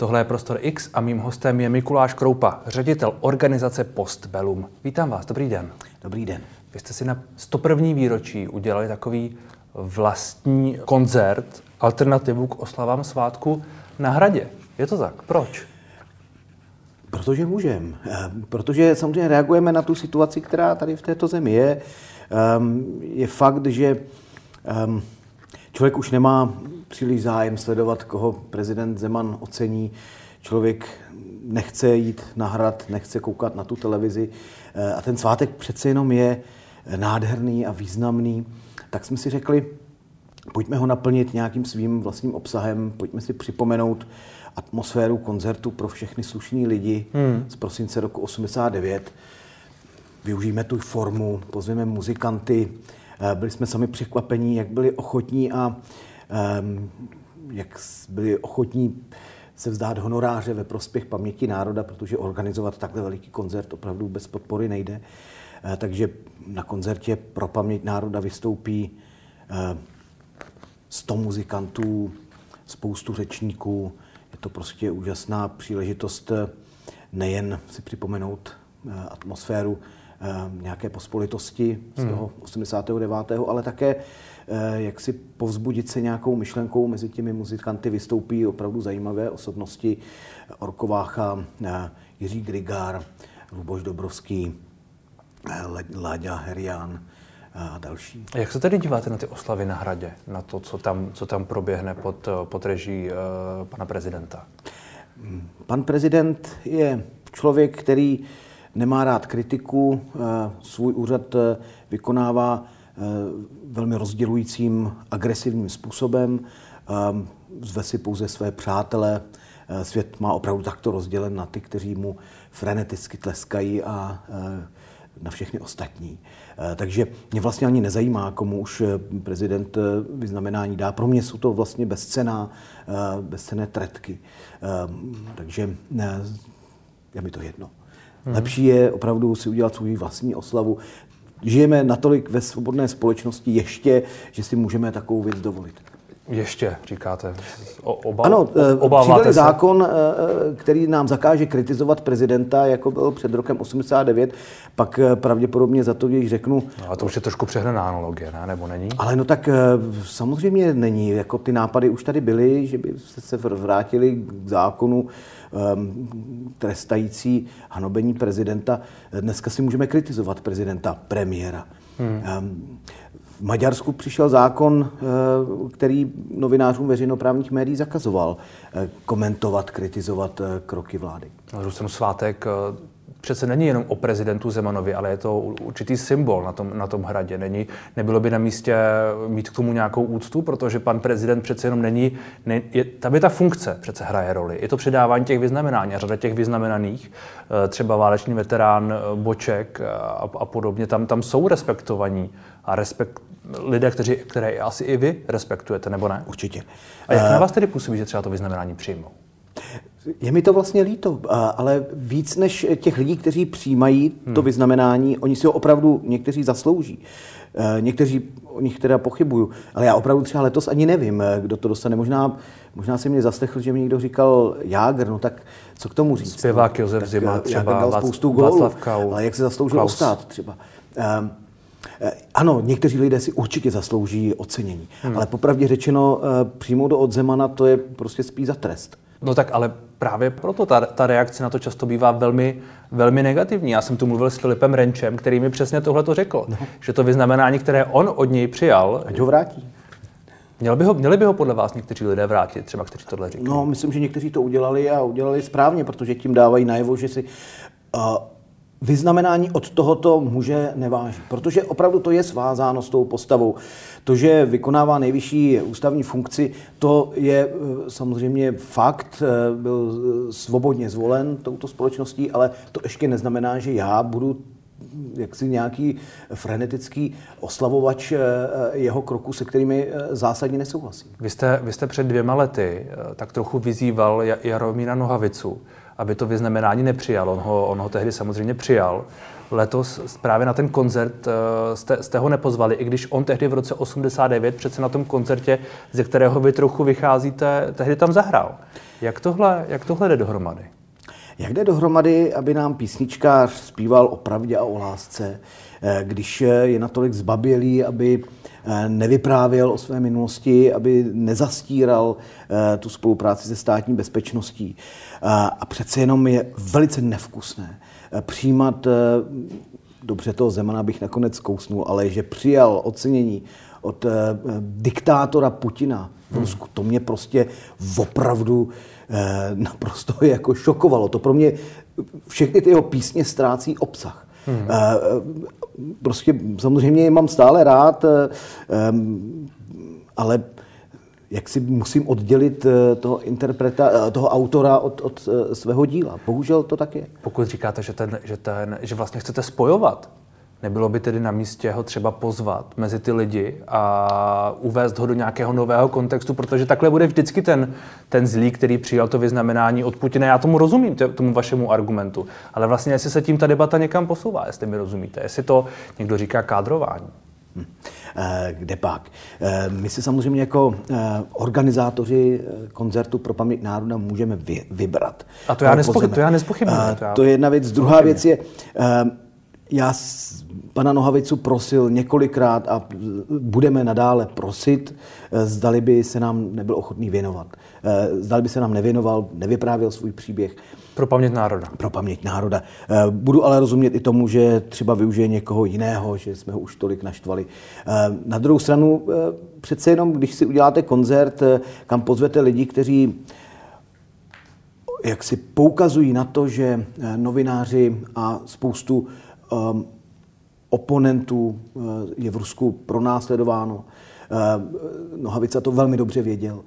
Tohle je Prostor X a mým hostem je Mikuláš Kroupa, ředitel organizace Postbellum. Vítám vás, dobrý den. Dobrý den. Vy jste si na 101. výročí udělali takový vlastní koncert, alternativu k oslavám svátku na hradě. Je to tak? Proč? Protože můžeme. Protože samozřejmě reagujeme na tu situaci, která tady v této zemi je. Ehm, je fakt, že ehm, člověk už nemá příliš zájem sledovat, koho prezident Zeman ocení. Člověk nechce jít na hrad, nechce koukat na tu televizi. Eh, a ten svátek přece jenom je nádherný a významný. Tak jsme si řekli, pojďme ho naplnit nějakým svým vlastním obsahem, pojďme si připomenout atmosféru koncertu pro všechny slušní lidi hmm. z prosince roku 89. Využijeme tu formu, pozveme muzikanty. Eh, byli jsme sami překvapení, jak byli ochotní a jak byli ochotní se vzdát honoráře ve prospěch paměti národa, protože organizovat takhle veliký koncert opravdu bez podpory nejde. Eh, takže na koncertě pro paměť národa vystoupí 100 muzikantů, spoustu řečníků, je to prostě úžasná příležitost eh, nejen si připomenout eh, atmosféru eh, nějaké pospolitosti z hmm. toho 89., ale také jak si povzbudit se nějakou myšlenkou. Mezi těmi muzikanty vystoupí opravdu zajímavé osobnosti. Orkovácha, Jiří Grigár, Luboš Dobrovský, Láďa Herián, a další. Jak se tedy díváte na ty oslavy na hradě, na to, co tam, co tam proběhne pod, pod reží uh, pana prezidenta? Pan prezident je člověk, který nemá rád kritiku, svůj úřad vykonává velmi rozdělujícím, agresivním způsobem, zve si pouze své přátele, svět má opravdu takto rozdělen na ty, kteří mu freneticky tleskají a na všechny ostatní. Eh, takže mě vlastně ani nezajímá, komu už eh, prezident eh, vyznamenání dá. Pro mě jsou to vlastně bezcená, bezcené tretky. Takže je mi to jedno. Hmm. Lepší je opravdu si udělat svůj vlastní oslavu. Žijeme natolik ve svobodné společnosti ještě, že si můžeme takovou věc dovolit. Ještě, říkáte. Oba, ano, eh, přijali zákon, eh, eh, který nám zakáže kritizovat prezidenta, jako byl před rokem 89, pak pravděpodobně za to, když řeknu... No, a to už je trošku přehnaná analogie, ne? nebo není? Ale no tak samozřejmě není. Jako ty nápady už tady byly, že by se vrátili k zákonu um, trestající hanobení prezidenta. Dneska si můžeme kritizovat prezidenta, premiéra. Hmm. Um, Maďarsku přišel zákon, eh, který novinářům veřejnoprávních médií zakazoval eh, komentovat, kritizovat eh, kroky vlády. Druhou svátek přece není jenom o prezidentu Zemanovi, ale je to určitý symbol na tom, na tom hradě. Není, nebylo by na místě mít k tomu nějakou úctu, protože pan prezident přece jenom není, ne, je, tam je ta funkce přece hraje roli. Je to předávání těch vyznamenání a řada těch vyznamenaných, třeba válečný veterán Boček a, a podobně, tam, tam jsou respektovaní a respekt, lidé, kteří, které asi i vy respektujete, nebo ne? Určitě. A jak na vás tedy působí, že třeba to vyznamenání přijmou? Je mi to vlastně líto, ale víc než těch lidí, kteří přijímají to hmm. vyznamenání, oni si ho opravdu někteří zaslouží. E, někteří o nich teda pochybuju, ale já opravdu třeba letos ani nevím, e, kdo to dostane. Možná, možná si mě zaslechl, že mi někdo říkal Jágr, no tak co k tomu říct? Zpěvák Josef Zima, třeba Jágr dal spoustu gólů, ale jak se zasloužil Klaus. ostát třeba. Um, Eh, ano, někteří lidé si určitě zaslouží ocenění, hmm. ale popravdě řečeno, eh, přímo do od Zemana to je prostě spíš za trest. No tak ale právě proto ta, ta reakce na to často bývá velmi, velmi negativní. Já jsem tu mluvil s Filipem Renčem, který mi přesně tohle to řekl, no. že to vyznamenání, které on od něj přijal... Ať ho vrátí. Měl by ho, měli by ho podle vás někteří lidé vrátit, třeba kteří tohle říkají? No, myslím, že někteří to udělali a udělali správně, protože tím dávají najevo, že si uh, vyznamenání od tohoto muže neváží, protože opravdu to je svázáno s tou postavou. To, že vykonává nejvyšší ústavní funkci, to je eh, samozřejmě fakt, eh, byl eh, svobodně zvolen touto společností, ale to ještě neznamená, že já budu jaksi nějaký frenetický oslavovač jeho kroku, se kterými zásadně nesouhlasím. Vy jste, vy jste před dvěma lety tak trochu vyzýval Jaromíra Nohavicu, aby to vyznamenání nepřijal. On ho, on ho tehdy samozřejmě přijal. letos právě na ten koncert jste, jste ho nepozvali, i když on tehdy v roce 89 přece na tom koncertě, ze kterého vy trochu vycházíte, tehdy tam zahrál. Jak tohle, jak tohle jde dohromady? Jak jde dohromady, aby nám písničkář zpíval o pravdě a o lásce, eh, když je natolik zbabělý, aby eh, nevyprávěl o své minulosti, aby nezastíral eh, tu spolupráci se státní bezpečností. A přece jenom je velice nevkusné přijímat, dobře toho Zemana bych nakonec zkousnul, ale že přijal ocenění od diktátora Putina v Rusku, to mě prostě opravdu Eh, naprosto jako šokovalo. To pro mě všechny ty jeho písně ztrácí obsah. Hmm. Eh, prostě samozřejmě mám stále rád, eh, ale jak si musím oddělit toho interpreta, toho autora od, od svého díla. Bohužel to tak je. Pokud říkáte, že, ten, že, ten, že vlastně chcete spojovat Nebylo by tedy na místě ho třeba pozvat mezi ty lidi a uvést ho do nějakého nového kontextu, protože takhle bude vždycky ten, ten zlý, který přijal to vyznamenání od Putina. Já tomu rozumím, tomu vašemu argumentu, ale vlastně jestli se tím ta debata někam posouvá, jestli mi rozumíte, jestli to někdo říká kádrování. Hm. Eh, kde pak? Eh, my si samozřejmě jako eh, organizátoři koncertu pro paměť národa můžeme vybrat. A to já, nespochyb, to já nespochybnuju. To, to je jedna věc. Druhá věc je, já pana Nohavicu prosil několikrát a budeme nadále prosit, eh, zdali by se nám nebyl ochotný věnovat. Eh, zdali by se nám nevěnoval, nevyprávěl svůj příběh. Pro paměť národa. Pro paměť národa. Eh, budu ale rozumět i tomu, že třeba využije někoho jiného, že jsme ho už tolik naštvali. Na druhou stranu, přece jenom, když si uděláte koncert, kam pozvete lidi, kteří jak si poukazují na to, že novináři a spoustu um, oponentů uh, je v Rusku pronásledováno. Uh, Nohavica to velmi dobře věděl. Uh,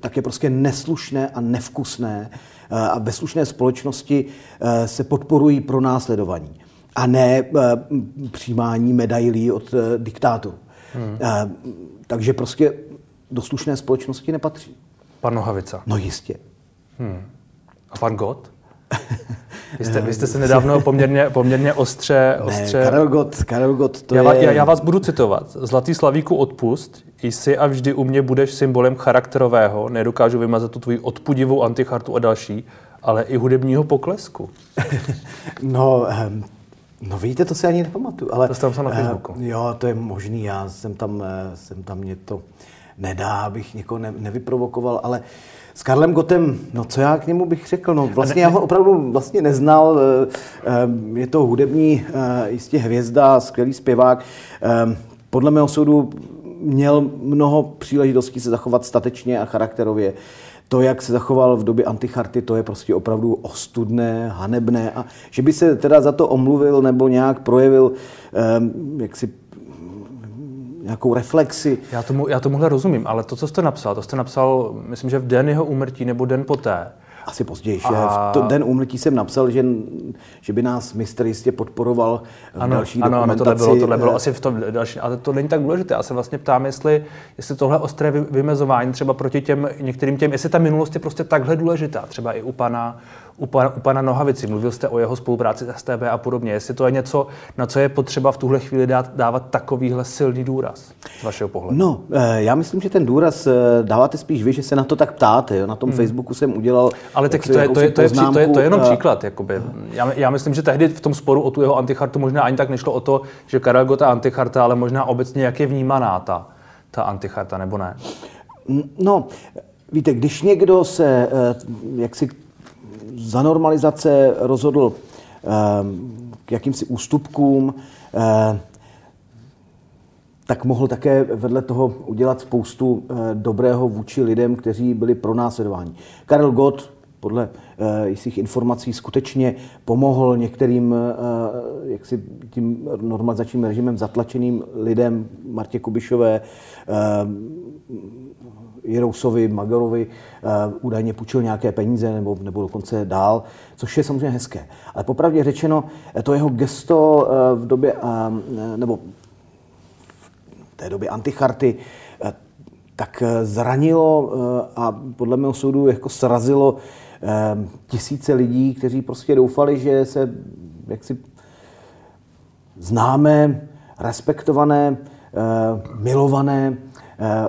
tak je prostě neslušné a nevkusné uh, a ve slušné společnosti uh, se podporují pronásledovaní a ne přijímání medailí od diktátorů. Hmm. Takže prostě do slušné společnosti nepatří. Pan Nohavica. No jistě. Hmm. A pan Gott? Vy jste, vy jste se nedávno poměrně, poměrně ostře... ostře... Ne, Karel Gott, Karel Gott, to já, je... Já, já vás budu citovat. Zlatý slavíku odpust, jsi a vždy u mě budeš symbolem charakterového, nedokážu vymazat tu tvoji odpudivou antichartu a další, ale i hudebního poklesku. no, um, no víte, to si ani nepamatuju, ale... To jste tam na Facebooku. Uh, jo, to je možný, já jsem tam, eh, jsem tam mě to nedá, abych někoho ne, nevyprovokoval, ale uh, s Karlem Gotem, no co já k němu bych řekl, no vlastně já ho opravdu vlastně neznal, eh, eh, je to hudební eh, jistě hvězda, skvělý zpěvák, podle mého soudu měl mnoho příležitostí se zachovat statečně a charakterově. To, jak se zachoval v době anticharty, to je prostě opravdu ostudné, hanebné a že by se teda za to omluvil nebo nějak projevil, jak si nějakou reflexi. Já, tomu, já tomuhle rozumím, ale to, co jste napsal, to jste napsal, myslím, že v den jeho úmrtí nebo den poté. Asi později. A... V to den úmrtí jsem napsal, že, že by nás mistr jistě podporoval v ano, další ano, dokumentaci. Ano, tohle bylo, tohle bylo asi v tom další, ale to není tak důležité. Já se vlastně ptám, jestli, jestli tohle ostré vymezování třeba proti těm některým těm, jestli ta minulost je prostě takhle důležitá, třeba i u pana, u pana, u pana Nohavici. Mluvil jste o jeho spolupráci s STB a podobně. Jestli to je něco, na co je potřeba v tuhle chvíli dát, dávat takovýhle silný důraz z vašeho pohledu? No, eh, já myslím, že ten důraz eh, dáváte spíš vy, že se na to tak ptáte. Jo? Na tom hmm. Facebooku jsem udělal. Ale tak to je, to, je, to, je, to, je, to je jenom eh, příklad. Jakoby. Já, já myslím, že tehdy v tom sporu o tu jeho antichartu možná ani tak nešlo o to, že Karel Gota anticharta, ale možná obecně, jak je vnímaná ta, ta anticharta, nebo ne? No, víte, když někdo se jak si za normalizace rozhodl ehm, k jakýmsi ústupkům, ehm, tak mohl také vedle toho udělat spoustu eh, dobrého vůči lidem, kteří byli pronásledováni. Karel Gott, podle eh, jistých informací, skutečně pomohl některým eh, jaksi tím normalizačním režimem zatlačeným lidem, Martě Kubišové, Jirousovi, Magorovi uh, údajně půjčil nějaké peníze nebo, nebo dokonce dál, což je samozřejmě hezké. Ale popravdě řečeno, eh, to jeho gesto uh, v době, nebo v té době anticharty, tak zranilo a podle mého soudu jako srazilo tisíce lidí, kteří prostě doufali, že se jaksi známé, respektované, milované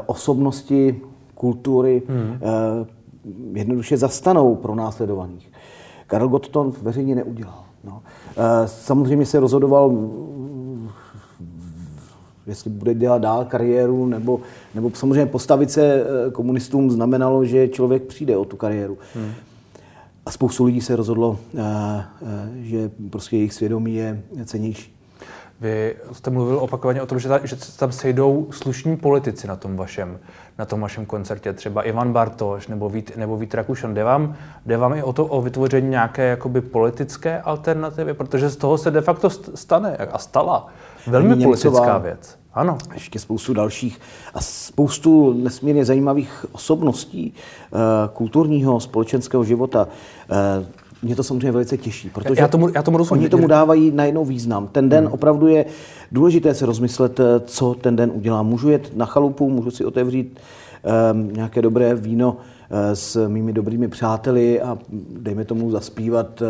osobnosti kultury hmm. jednoduše zastanou pro následovaných. Karel Gott to veřejně neudělal. No. Samozřejmě se rozhodoval jestli bude dělat dál kariéru, nebo, nebo samozřejmě postavit se eh, komunistům znamenalo, že člověk přijde o tu kariéru. Hmm. A spoustu lidí se rozhodlo, eh, eh, že prostě jejich svědomí je cenější. Vy jste mluvil opakovaně o tom, že, ta, že tam sejdou slušní politici na tom vašem, na tom vašem koncertě, třeba Ivan Bartoš nebo Vít, nebo Vít Rakušan. Jde vám, jde vám i o to, o vytvoření nějaké jakoby politické alternativy, protože z toho se de facto stane a stala velmi Němcová, politická věc. Ano. Ještě spoustu dalších a spoustu nesmírně zajímavých osobností eh, kulturního, společenského života. Mě to samozřejmě velice těší, protože já tomu, já tomu rozumím. oni tomu dávají najednou význam. Ten den hmm. opravdu je důležité se rozmyslet, eh, co ten den udělá. Můžu jet na chalupu, můžu si otevřít um, nějaké dobré víno, Eh, s mými dobrými přáteli a dejme tomu zaspívat eh,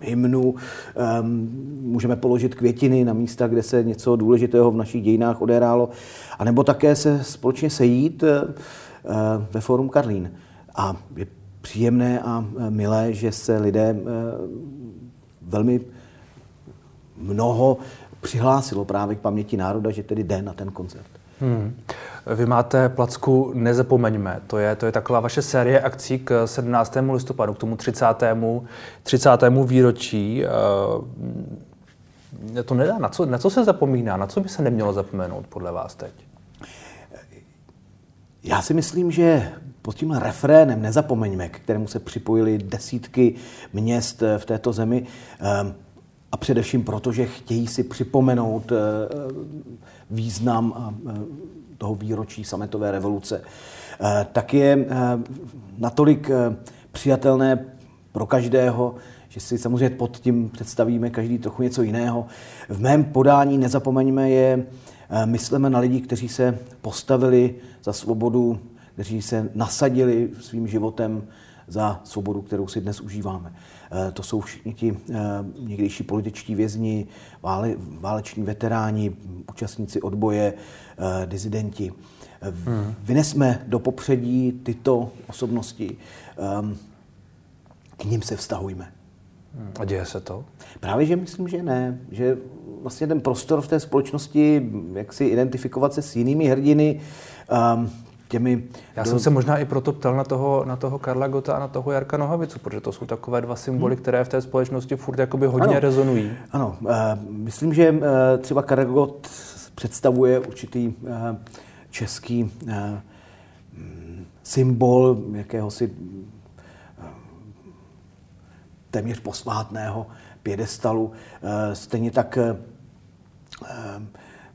hymnu. Ehm, můžeme položit květiny na místa, kde se něco důležitého v našich dějinách odehrálo. A nebo také se společně sejít eh, ve Fórum Karlín. A je příjemné a milé, že se lidé velmi mnoho přihlásilo právě k paměti národa, že tedy jde na ten koncert. Hmm. Vy máte placku Nezapomeňme. To je, to je taková vaše série akcí k 17. listopadu, k tomu 30. 30. výročí. Uh, to nedá. Na co, na co se zapomíná? Na co by se nemělo zapomenout podle vás teď? Já si myslím, že pod tím refrénem Nezapomeňme, k kterému se připojili desítky měst v této zemi, um, a především proto, že chtějí si připomenout eh, význam a toho výročí sametové revoluce, eh, tak je eh, natolik eh, přijatelné pro každého, že si samozřejmě pod tím představíme každý trochu něco jiného. V mém podání nezapomeňme je, myslíme na lidi, kteří se postavili za svobodu, kteří se nasadili svým životem za svobodu, kterou si dnes užíváme. To jsou všichni ti někdejší političtí vězni, vále, váleční veteráni, účastníci odboje, Eh, dizidenti. Hmm. Vynesme do popředí tyto osobnosti, ehm, k ním se vztahujme. Hmm. A děje se to? Právě, že myslím, že ne. Že vlastně ten prostor v té společnosti, jak si identifikovat se s jinými hrdiny, um, těmi... Já do... jsem se možná i proto ptal na toho, na toho Karla Gota a na toho Jarka Nohavicu, protože to jsou takové dva symboly, hmm. které v té společnosti furt jakoby hodně ano. rezonují. Ano, uh, myslím, že uh, třeba Karel Gott představuje určitý eh, český eh, symbol jakéhosi téměř posvátného pědestalu. Stejně tak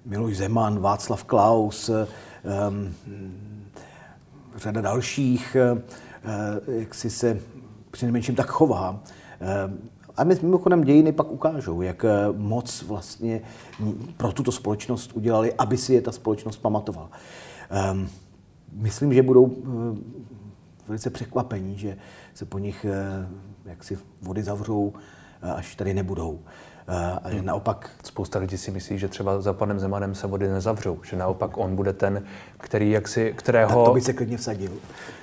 Miloš Zeman, Václav Klaus, řada dalších, jak si se přinejmenším tak chová. A my mimochodem dějiny pak ukážou, jak eh, moc vlastně pro tuto společnost udělali, aby si je ta společnost pamatovala. Um, myslím, že budou velice překvapení, že se po nich uh, jak si vody zavřou, až tady nebudou. A že naopak... Spousta lidí si myslí, že třeba za panem Zemanem se vody nezavřou, že naopak on bude ten, který jaksi, kterého... Tak to by se klidně vsadil.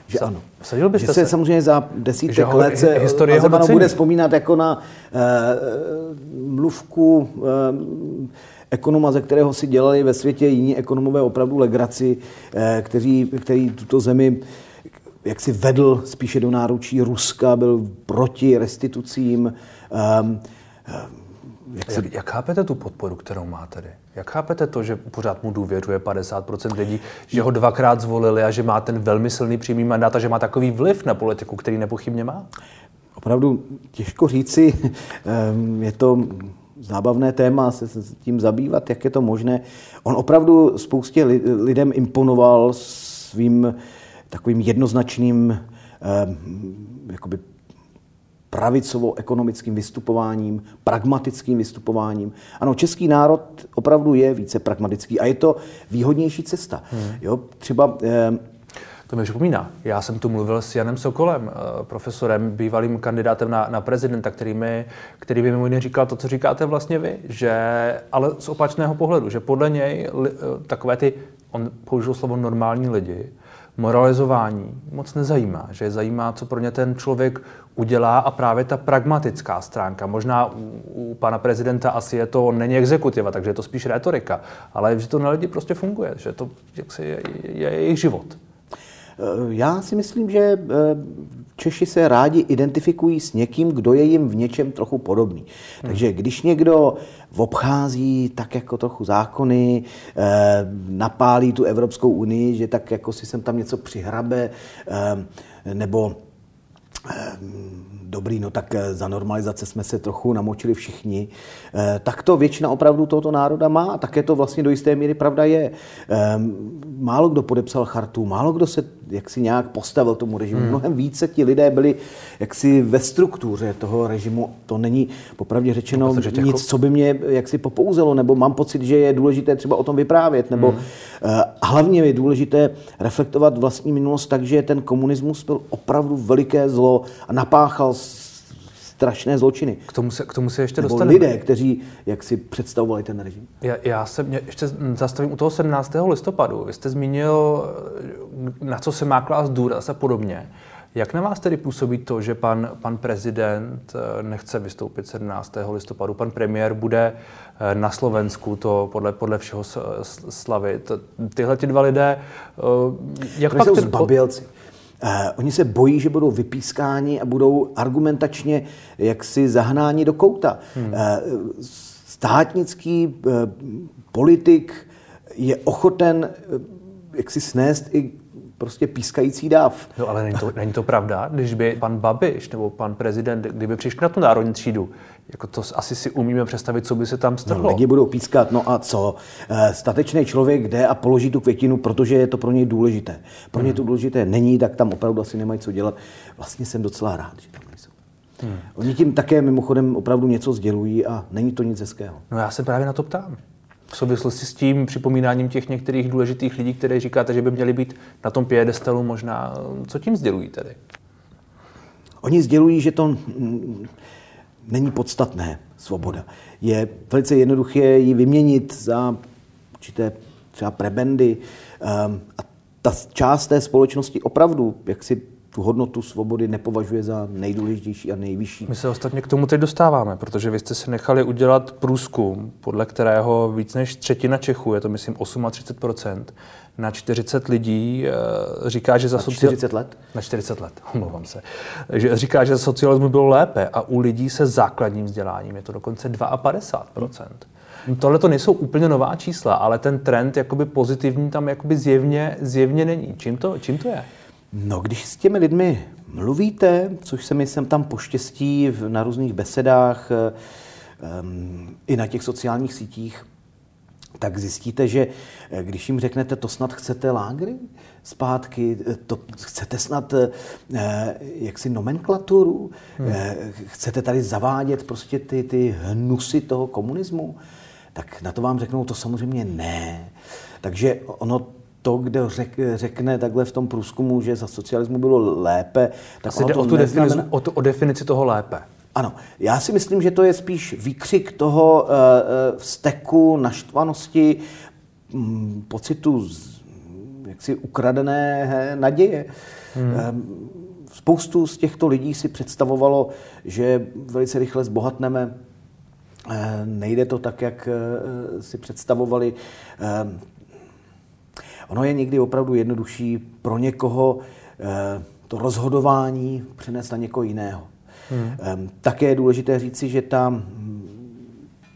Že ano. Vsadil byste že se, se samozřejmě za desítek let se historie Zemanu bude vzpomínat jako na uh, mluvku uh, ekonoma, ze kterého si dělali ve světě jiní ekonomové opravdu legraci, uh, kteří, který tuto zemi jak si vedl spíše do náručí Ruska, byl proti restitucím. Um, jak, se... jak, jak chápete tu podporu, kterou má tady? Jak chápete to, že pořád mu důvěřuje 50% lidí, že ho dvakrát zvolili a že má ten velmi silný přímý mandát a že má takový vliv na politiku, který nepochybně má? Opravdu těžko říci. Ehm, je to zábavné téma se tím zabývat, jak je to možné. On opravdu spoustě lidem imponoval svým takovým jednoznačným ehm, jakoby pravicovou-ekonomickým vystupováním, pragmatickým vystupováním. Ano, český národ opravdu je více pragmatický a je to výhodnější cesta. Hmm. Jo, třeba... Eh, To mi připomíná. Já jsem tu mluvil s Janem Sokolem, eh, profesorem, bývalým kandidátem na, na prezidenta, který mi, který by mimo jiné říkal to, co říkáte vlastně vy, že, ale z opačného pohledu, že podle něj li, eh, takové ty, on použil slovo normální lidi, moralizování moc nezajímá, že je zajímá, co pro ně ten člověk udělá a právě ta pragmatická stránka. Možná u, u pana prezidenta asi je to, není exekutiva, takže je to spíš retorika, ale že to na lidi prostě funguje, že to jaksi je, je, je jejich život. Já si myslím, že eh, Češi se rádi identifikují s někým, kdo je jim v něčem trochu podobný. Hmm. Takže když někdo obchází tak jako trochu zákony, eh, napálí tu Evropskou unii, že tak jako si sem tam něco přihrabe, nebo dobrý, no tak eh, za normalizace jsme se trochu namočili všichni. Eh, tak to většina opravdu tohoto národa má a také to vlastně do jisté míry pravda je. Ehm, málo kdo podepsal chartu, málo kdo se jaksi nějak postavil tomu režimu. Hmm. Mnohem více ti lidé byli jaksi ve struktuře toho režimu. To není popravdě řečeno no, nic, jako... co by mě jaksi popouzelo, nebo mám pocit, že je důležité třeba o tom vyprávět, nebo hmm. uh, hlavně je důležité reflektovat vlastní minulost tak, že ten komunismus byl opravdu veliké zlo a napáchal strašné zločiny. K tomu se, k tomu se ještě Nebo dostaneme. lidé, kteří jak si představovali ten režim. Já, já se mě ještě zastavím u toho 17. listopadu. Vy jste zmínil, na co se má klást důraz a podobně. Jak na vás tedy působí to, že pan, pan prezident eh, nechce vystoupit 17. listopadu? Pan premiér bude eh, na Slovensku to podle, podle všeho slavit. Tyhle ti dva lidé... Eh, jak to pak jsou ten... zbabilci. Eh, oni se bojí, že budou vypískáni a budou argumentačně jaksi zahnáni do kouta. Hmm. Eh, státnický eh, politik je ochoten eh, jak si snést i prostě pískající dáv. No ale není to, není to pravda, když by pan Babiš nebo pan prezident, kdyby přišli na tu národní třídu, jako to asi si umíme představit, co by se tam strhlo. No, lidi budou pískat, no a co? Eh, statečný člověk jde a položí tu květinu, protože je to pro něj důležité. Pro hmm. ně to důležité není, tak tam opravdu asi nemají co dělat. Vlastně jsem docela rád, že tam nejsou. Hmm. Oni tím také mimochodem opravdu něco sdělují a není to nic hezkého. No já se právě na to ptám v souvislosti s tím připomínáním těch některých důležitých lidí, které říkáte, že by měli být na tom piedestalu možná, co tím sdělují tedy? Oni sdělují, že to není podstatné svoboda. Je velice jednoduché ji vyměnit za určité třeba prebendy um, a ta část té společnosti opravdu, jak si tu hodnotu svobody nepovažuje za nejdůležitější a nejvyšší. My se ostatně k tomu teď dostáváme, protože vy jste si nechali udělat průzkum, podle kterého víc než třetina Čechů, je to myslím 38%, na 40 lidí eh, říká, že za na 40 let? Na 40 let, omlouvám se. Že říká, že za socialismu bylo lépe a u lidí se základním vzděláním je to dokonce 52%. Hmm. Tohle to nejsou úplně nová čísla, ale ten trend jakoby pozitivní tam jakoby zjevně, zjevně není. Čím to, čím to je? No, když s těmi lidmi mluvíte, což se mi sem tam poštěstí na různých besedách, um, i na těch sociálních sítích, tak zjistíte, že eh, když jim řeknete, to snad chcete lágry zpátky, eh, to chcete snad jaksi nomenklaturu, hmm. chcete tady zavádět prostě ty, ty hnusy toho komunismu, tak na to vám řeknou, to samozřejmě ne. Takže ono to, kdo řek, řekne takhle v tom průzkumu, že za socialismu bylo lépe, tak Asi jde to o, tu definici, o, tu, o definici toho lépe. Ano, já si myslím, že to je spíš výkřik toho uh, vzteku, naštvanosti, um, pocitu z, jaksi ukradené naděje. Hmm. Um, spoustu z těchto lidí si představovalo, že velice rychle zbohatneme. Nejde to tak, jak si představovali. Ono je někdy opravdu jednodušší pro někoho eh, to rozhodování přenést na někoho jiného. Hmm. Také je důležité říci, že ta hm,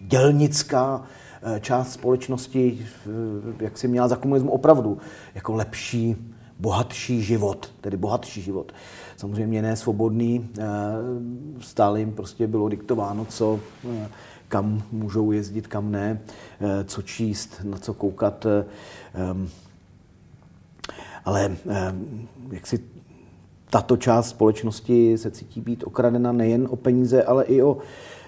dělnická eh, část společnosti, eh, jak si měla za komunismu opravdu jako lepší, bohatší život, tedy bohatší život. Samozřejmě ne svobodný, stále jim prostě bylo diktováno, co, kam můžou jezdit, kam ne, co číst, na co koukat ale eh, jak si tato část společnosti se cítí být okradena nejen o peníze, ale i o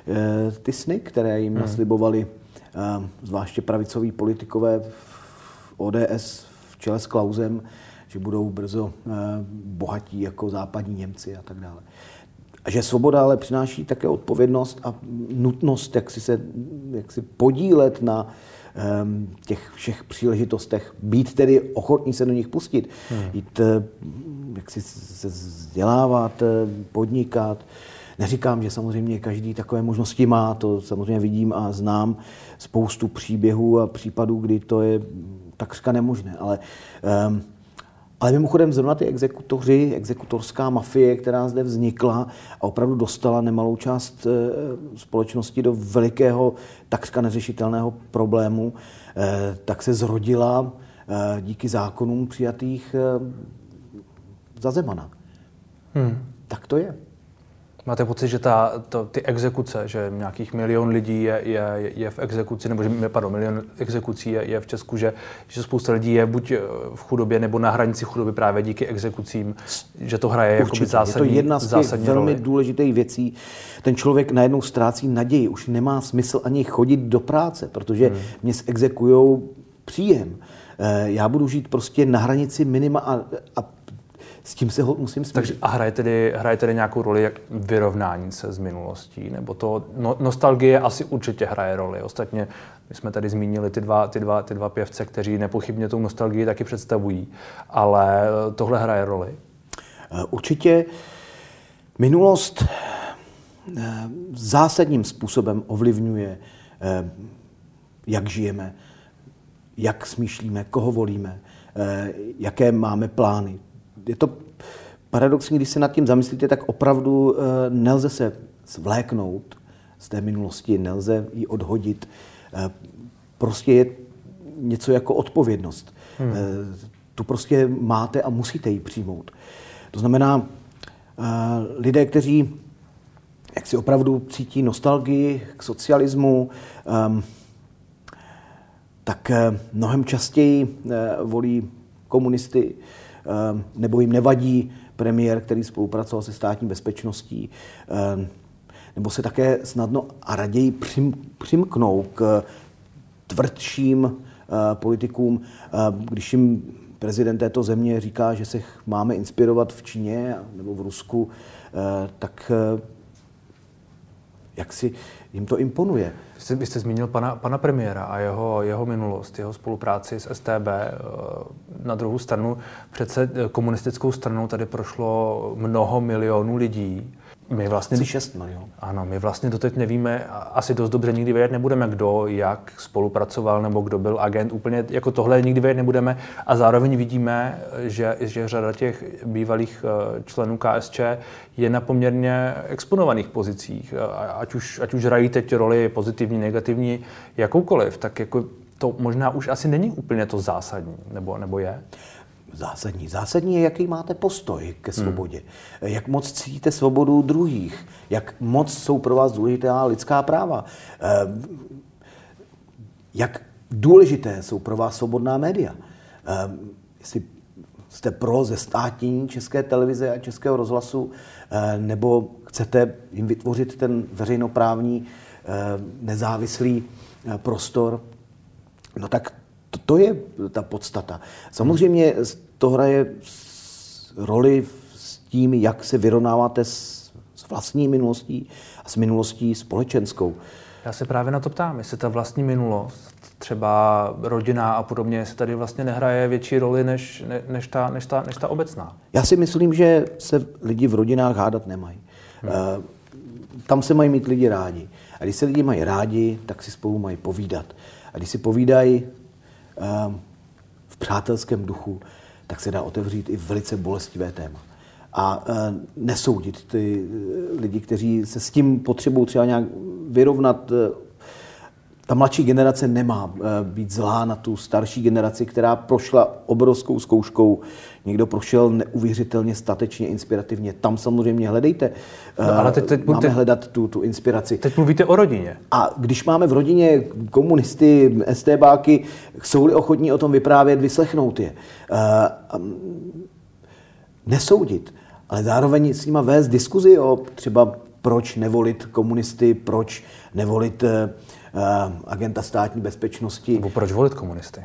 eh, ty sny, které jim hmm. naslibovali eh, zvláště pravicoví politikové v ODS v čele s Klausem, že budou brzo bohatí jako západní Němci a tak dále. A že svoboda ale přináší také odpovědnost a nutnost, jak si se jak si podílet na těch všech příležitostech, být tedy ochotní se do nich pustit, hmm. jít, eh, jak si se vzdělávat, eh, podnikat. Neříkám, že samozřejmě každý takové možnosti má, to samozřejmě vidím a znám spoustu příběhů a případů, kdy to je takřka nemožné, ale um, ale mimochodem zrovna ty exekutoři, exekutorská mafie, která zde vznikla a opravdu dostala nemalou část eh, společnosti do velikého, takřka neřešitelného problému, eh, tak se zrodila eh, díky zákonům přijatých za Zemana. Hmm. Tak to je. Máte pocit, že ta, to, ty exekuce, že nějakých milion lidí je, je, je v exekuci, nebo že, pardon, milion exekucí je, je v Česku, že, že spousta lidí je buď v chudobě nebo na hranici chudoby právě díky exekucím, že to hraje jako zásadní Je to jedna z těch velmi roli. důležitých věcí. Ten člověk najednou ztrácí naději, už nemá smysl ani chodit do práce, protože hmm. mě exekujou příjem. Eh, já budu žít prostě na hranici minima a, a s tím se ho musím smířit. Takže a hraje tedy, hraje tedy nějakou roli jak vyrovnání se s minulostí? Nebo to no, nostalgie asi určitě hraje roli. Ostatně my jsme tady zmínili ty dva, ty dva, ty dva pěvce, kteří nepochybně tou nostalgii taky představují. Ale tohle hraje roli? Eh, určitě minulost eh, zásadním způsobem ovlivňuje, eh, jak žijeme, jak smýšlíme, koho volíme, jaké máme plány je to paradoxní, když se nad tím zamyslíte, tak opravdu eh, nelze se zvléknout z té minulosti, nelze ji odhodit. Eh, prostě je něco jako odpovědnost. Hmm. Eh, tu prostě máte a musíte ji přijmout. To znamená, lidé, kteří jak si opravdu cítí nostalgii k socialismu, ehm, tak mnohem častěji volí komunisty, nebo jim nevadí premiér, který spolupracoval se státní bezpečností, ehm, nebo se také snadno a raději přim, přimknou k tvrdším eh, politikům, ehm, když jim prezident této země říká, že se máme inspirovat v Číně nebo v Rusku, eh, tak eh, jak si jim to imponuje. Vy jste, zmínil pana, pana premiéra a jeho, jeho minulost, jeho spolupráci s STB. Eh, na druhou stranu přece komunistickou stranou tady prošlo mnoho milionů lidí my vlastně... Asi 6 milionů. Ano, my vlastně doteď nevíme, asi dost dobře nikdy vědět nebudeme, kdo jak spolupracoval nebo kdo byl agent. Úplně jako tohle nikdy vědět nebudeme. A zároveň vidíme, že, že řada těch bývalých eh, členů KSČ je na poměrně exponovaných pozicích. Ať už, ať už hrají teď roli pozitivní, negativní, jakoukoliv, tak jako to možná už asi není úplně to zásadní, nebo, nebo je? Zásadní. Zásadní je, jaký máte postoj ke hmm. svobodě. Hmm. Jak moc cítíte svobodu druhých. Jak moc jsou pro vás důležitá lidská práva. Eh, jak důležité jsou pro vás svobodná média. Eh, jestli jste pro ze státní české televize a českého rozhlasu, eh, nebo chcete jim vytvořit ten veřejnoprávní nezávislý prostor, no tak to, to je ta podstata. Samozřejmě to hraje roli s tím, jak se vyrovnáváte s, s vlastní minulostí a s minulostí společenskou. Já se právě na to ptám, jestli ta vlastní minulost, třeba rodina a podobně, se tady vlastně nehraje větší roli než, ne, než, ta, než, ta, než ta obecná. Já si myslím, že se lidi v rodinách hádat nemají. Hmm. Uh, tam se mají mít lidi rádi. A když se lidi mají rádi, tak si spolu mají povídat. A když si povídají v přátelském duchu, tak se dá otevřít i velice bolestivé téma. A e, nesoudit ty e, lidi, kteří se s tím potřebují třeba nějak vyrovnat. Ta mladší generace nemá být zlá na tu starší generaci, která prošla obrovskou zkouškou. Někdo prošel neuvěřitelně statečně, inspirativně. Tam samozřejmě hledejte. No, ale teď, teď, máme teď, hledat tu, tu inspiraci. Teď mluvíte o rodině. A když máme v rodině komunisty, STBáky, jsou-li ochotní o tom vyprávět, vyslechnout je. Nesoudit, ale zároveň s nimi vést diskuzi o třeba proč nevolit komunisty, proč nevolit agenta státní bezpečnosti. Nebo proč volit komunisty?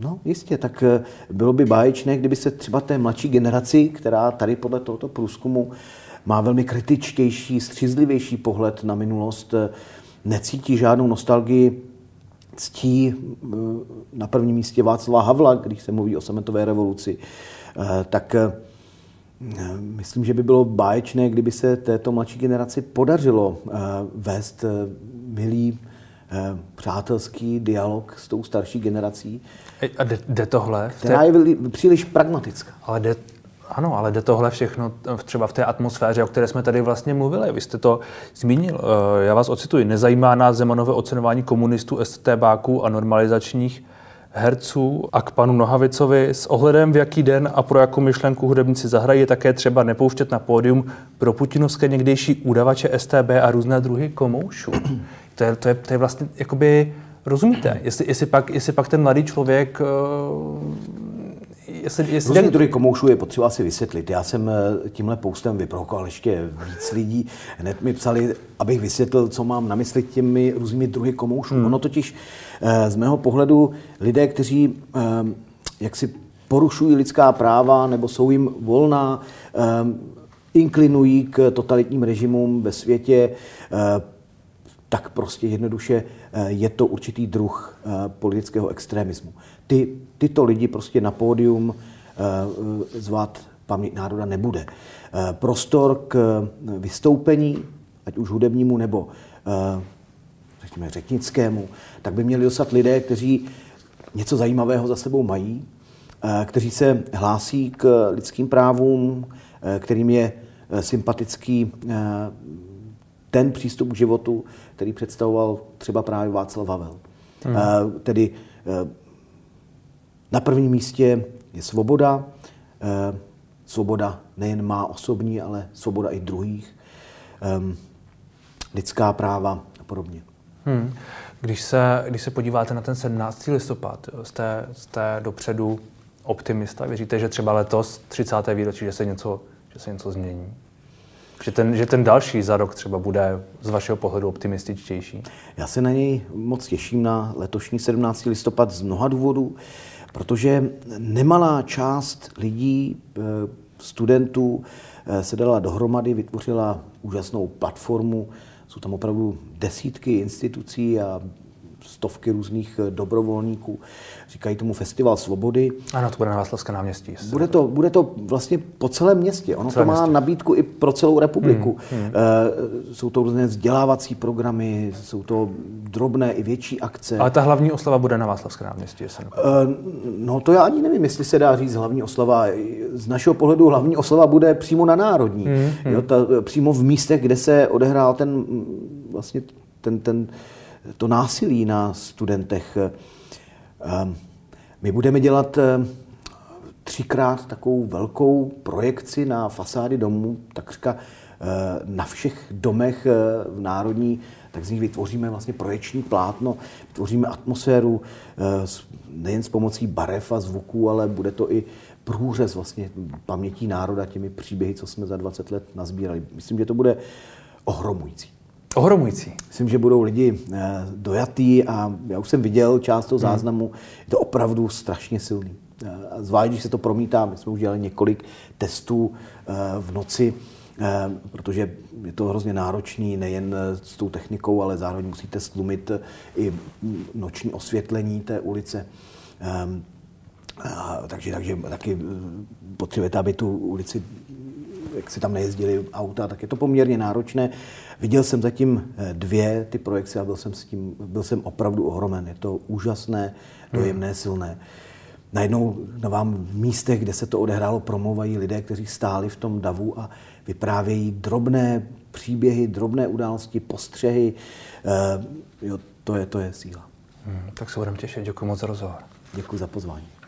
No, jistě, tak eh, bylo by báječné, kdyby se třeba té mladší generaci, která tady podle tohoto průzkumu má velmi kritičtější, střízlivější pohled na minulost, eh, necítí žádnou nostalgii, ctí eh, na prvním místě Václava Havla, když se mluví o sametové revoluci, tak myslím, že by bylo báječné, kdyby se této mladší generaci podařilo vést milý přátelský dialog s tou starší generací. A jde, jde tohle? Která je příliš pragmatická. Ale jde, ano, ale jde tohle všechno třeba v té atmosféře, o které jsme tady vlastně mluvili. Vy jste to zmínil. Eh, já vás ocituji. Nezajímá nás Zemanové ocenování komunistů, STBáků a normalizačních herců a k panu Nohavicovi s ohledem v jaký den a pro jakou myšlenku hudebníci zahrají je také třeba nepouštět na pódium pro putinovské někdejší údavače STB a různé druhy komoušů. To je, to je, to je vlastně jakoby Rozumíte? Jestli, jestli, pak, jestli pak ten mladý člověk eh, Jestli, jestli Různý ten... druhy komoušů je potřeba si vysvětlit. Já jsem eh, tímhle postem vyprovokoval ještě víc lidí. Hned mi psali, abych vysvětlil, co mám na mysli těmi různými druhy komoušů. Hmm. Ono totiž eh, z mého pohledu lidé, kteří jak si porušují lidská práva nebo jsou jim volná, inklinují k totalitním režimům ve světě, tak prostě jednoduše eh, je to určitý druh eh, politického extremismu. Ty, tyto lidi prostě na pódium eh, zvát paměť národa nebude. Prostor k vystoupení, ať už hudebnímu nebo řekněme řečnickému, tak by měli dostat lidé, kteří něco zajímavého za sebou mají, kteří se hlásí k lidským právům, kterým je sympatický ten přístup k životu, který představoval třeba právě Václav Havel. Hmm. Tedy na prvním místě je svoboda. Uh, svoboda nejen má osobní, ale svoboda i druhých. Um, lidská práva a podobně. Hmm. Když, se, když se podíváte na ten 17. listopad, jste, jste dopředu optimista? Věříte, že třeba letos, 30. výročí, že se něco, že se něco změní? Že ten, že ten další za rok třeba bude z vašeho pohledu optimističtější? Já se na něj moc těším na letošní 17. listopad z mnoha důvodů, protože nemalá část lidí, eh, studentů eh, se dala dohromady, vytvořila úžasnou platformu. Jsou tam opravdu desítky institucí a stovky různých eh, dobrovolníků. Říkají tomu Festival svobody. Ano, to bude na Václavské náměstí. Bude to, bude to vlastně po celém městě. Ono Celé to má městě. nabídku i pro celou republiku. Hmm, hmm. Jsou to různé vzdělávací programy, jsou to drobné i větší akce. Ale ta hlavní oslava bude na Václavské náměstí, jestli uh, No to já ani nevím, jestli se dá říct hlavní oslava. Z našeho pohledu hlavní oslava bude přímo na Národní. Hmm, hmm. Jo, ta, přímo v místech, kde se odehrál ten vlastně ten, ten to násilí na studentech. Ehm, my budeme dělat ehm, třikrát takovou velkou projekci na fasády domů, takřka eh, na všech domech v Národní, tak z nich vytvoříme vlastně projekční plátno, vytvoříme atmosféru nejen s pomocí barev a zvuků, ale bude to i průřez vlastně pamětí národa těmi příběhy, co jsme za 20 let nazbírali. Myslím, že to bude ohromující. Ohromující. Myslím, že budou lidi eh, dojatý a já už jsem viděl část toho hmm. záznamu, je to opravdu strašně silný. Eh, zvlášť, když se to promítá, my jsme už dělali několik testů eh, v noci, protože je to hrozně náročný nejen s tou technikou, ale zároveň musíte stlumit i noční osvětlení té ulice. Ehm, takže, takže taky potřebujete, aby tu ulici jak si tam nejezdili auta, tak je to poměrně náročné. Viděl jsem zatím eh, dvě ty projekce a byl jsem, s tím, byl jsem opravdu ohromen. Je to úžasné, dojemné, hmm. silné. Najednou na vám v místech, kde se to odehrálo, promluvají lidé, kteří stáli v tom davu a vyprávějí drobné příběhy, drobné události, postřehy. E, jo, to je, to je síla. Hmm, tak se budeme těšit. Děkuji moc za rozhovor. Děkuji za pozvání.